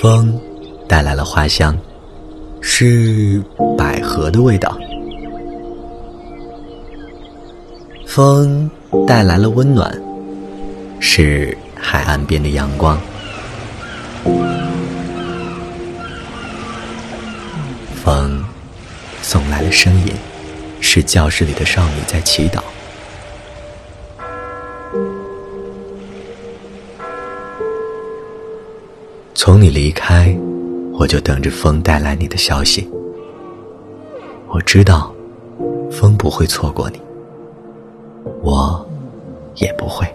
风带来了花香，是百合的味道。风带来了温暖，是海岸边的阳光。风送来了声音，是教室里的少女在祈祷。从你离开，我就等着风带来你的消息。我知道，风不会错过你。我也不会。